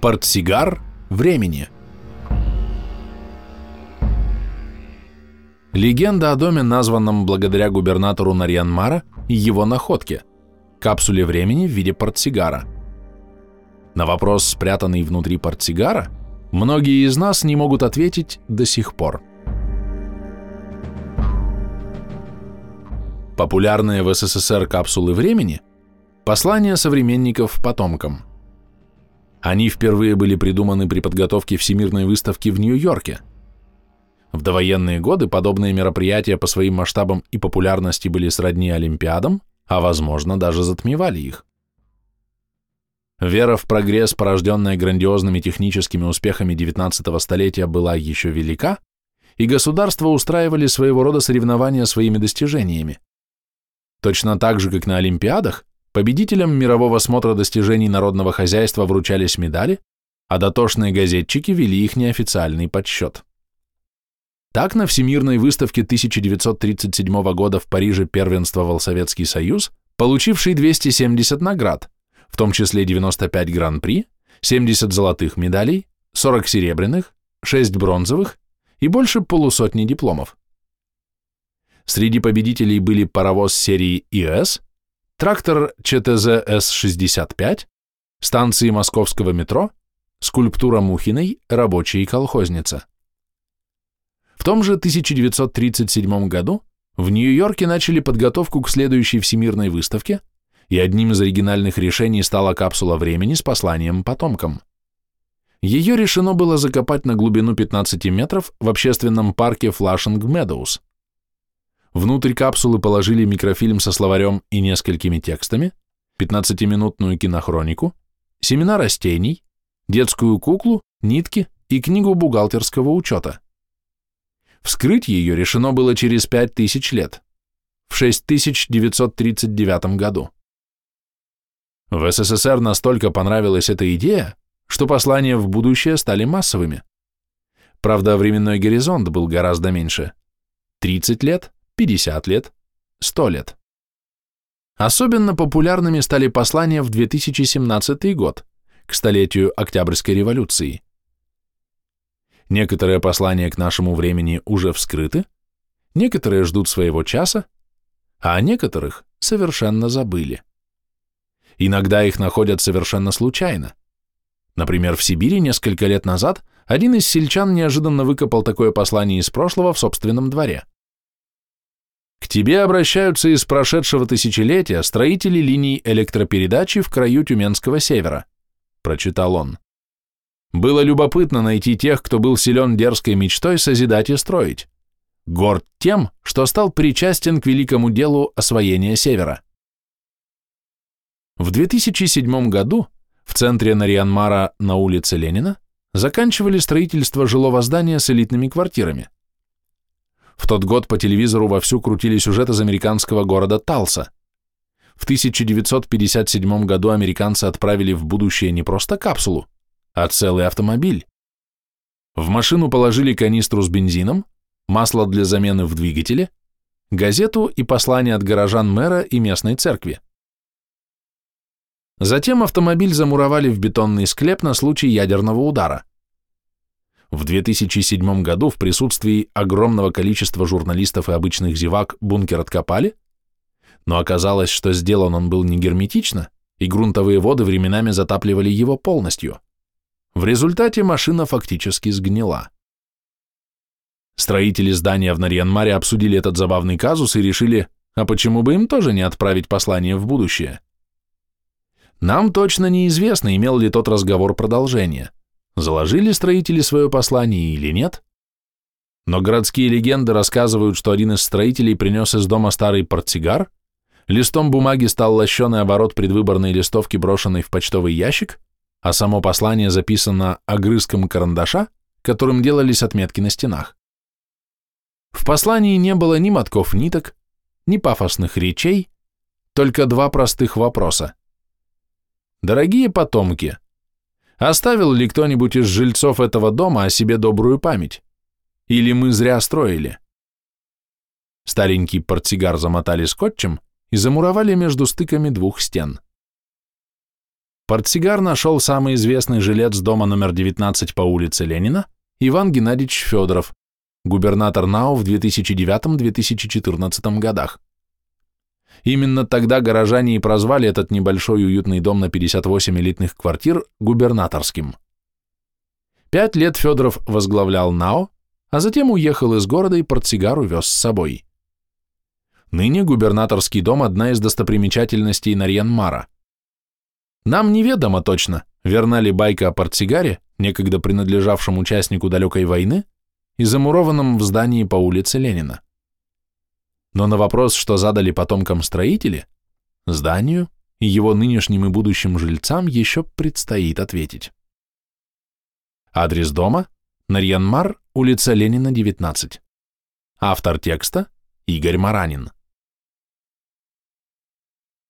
Портсигар времени. Легенда о доме, названном благодаря губернатору Нарьянмара и его находке – капсуле времени в виде портсигара. На вопрос, спрятанный внутри портсигара, многие из нас не могут ответить до сих пор. Популярные в СССР капсулы времени – послания современников потомкам. Они впервые были придуманы при подготовке Всемирной выставки в Нью-Йорке. В довоенные годы подобные мероприятия по своим масштабам и популярности были сродни Олимпиадам, а возможно даже затмевали их. Вера в прогресс, порожденная грандиозными техническими успехами XIX столетия, была еще велика, и государства устраивали своего рода соревнования своими достижениями. Точно так же, как на Олимпиадах, победителям мирового смотра достижений народного хозяйства вручались медали, а дотошные газетчики вели их неофициальный подсчет. Так на Всемирной выставке 1937 года в Париже первенствовал Советский Союз, получивший 270 наград, в том числе 95 гран-при, 70 золотых медалей, 40 серебряных, 6 бронзовых и больше полусотни дипломов. Среди победителей были паровоз серии ИС, трактор ЧТЗ С-65, станции московского метро, скульптура Мухиной, рабочая и колхозница. В том же 1937 году в Нью-Йорке начали подготовку к следующей всемирной выставке, и одним из оригинальных решений стала капсула времени с посланием потомкам. Ее решено было закопать на глубину 15 метров в общественном парке Флашинг Медоуз. Внутрь капсулы положили микрофильм со словарем и несколькими текстами, 15-минутную кинохронику, семена растений, детскую куклу, нитки и книгу бухгалтерского учета. Вскрыть ее решено было через 5000 лет, в 6939 году. В СССР настолько понравилась эта идея, что послания в будущее стали массовыми. Правда, временной горизонт был гораздо меньше. 30 лет 50 лет, 100 лет. Особенно популярными стали послания в 2017 год, к столетию Октябрьской революции. Некоторые послания к нашему времени уже вскрыты, некоторые ждут своего часа, а о некоторых совершенно забыли. Иногда их находят совершенно случайно. Например, в Сибири несколько лет назад один из сельчан неожиданно выкопал такое послание из прошлого в собственном дворе. К тебе обращаются из прошедшего тысячелетия строители линий электропередачи в краю Тюменского севера, прочитал он. Было любопытно найти тех, кто был силен дерзкой мечтой созидать и строить. Горд тем, что стал причастен к великому делу освоения севера. В 2007 году в центре Нарьянмара на улице Ленина заканчивали строительство жилого здания с элитными квартирами. В тот год по телевизору вовсю крутили сюжет из американского города Талса. В 1957 году американцы отправили в будущее не просто капсулу, а целый автомобиль. В машину положили канистру с бензином, масло для замены в двигателе, газету и послание от горожан мэра и местной церкви. Затем автомобиль замуровали в бетонный склеп на случай ядерного удара. В 2007 году в присутствии огромного количества журналистов и обычных зевак бункер откопали, но оказалось, что сделан он был не герметично, и грунтовые воды временами затапливали его полностью. В результате машина фактически сгнила. Строители здания в Нарьянмаре обсудили этот забавный казус и решили, а почему бы им тоже не отправить послание в будущее? Нам точно неизвестно, имел ли тот разговор продолжение. Заложили строители свое послание или нет? Но городские легенды рассказывают, что один из строителей принес из дома старый портсигар, листом бумаги стал лощеный оборот предвыборной листовки, брошенной в почтовый ящик, а само послание записано огрызком карандаша, которым делались отметки на стенах. В послании не было ни мотков ниток, ни пафосных речей, только два простых вопроса. «Дорогие потомки, Оставил ли кто-нибудь из жильцов этого дома о себе добрую память? Или мы зря строили? Старенький портсигар замотали скотчем и замуровали между стыками двух стен. Портсигар нашел самый известный жилец дома номер 19 по улице Ленина, Иван Геннадьевич Федоров, губернатор НАУ в 2009-2014 годах. Именно тогда горожане и прозвали этот небольшой уютный дом на 58 элитных квартир губернаторским. Пять лет Федоров возглавлял НАО, а затем уехал из города и портсигар увез с собой. Ныне губернаторский дом – одна из достопримечательностей Нарьян-Мара. Нам неведомо точно, верна ли байка о портсигаре, некогда принадлежавшем участнику далекой войны, и замурованном в здании по улице Ленина. Но на вопрос, что задали потомкам строители, зданию и его нынешним и будущим жильцам еще предстоит ответить. Адрес дома – Нарьянмар, улица Ленина, 19. Автор текста – Игорь Маранин.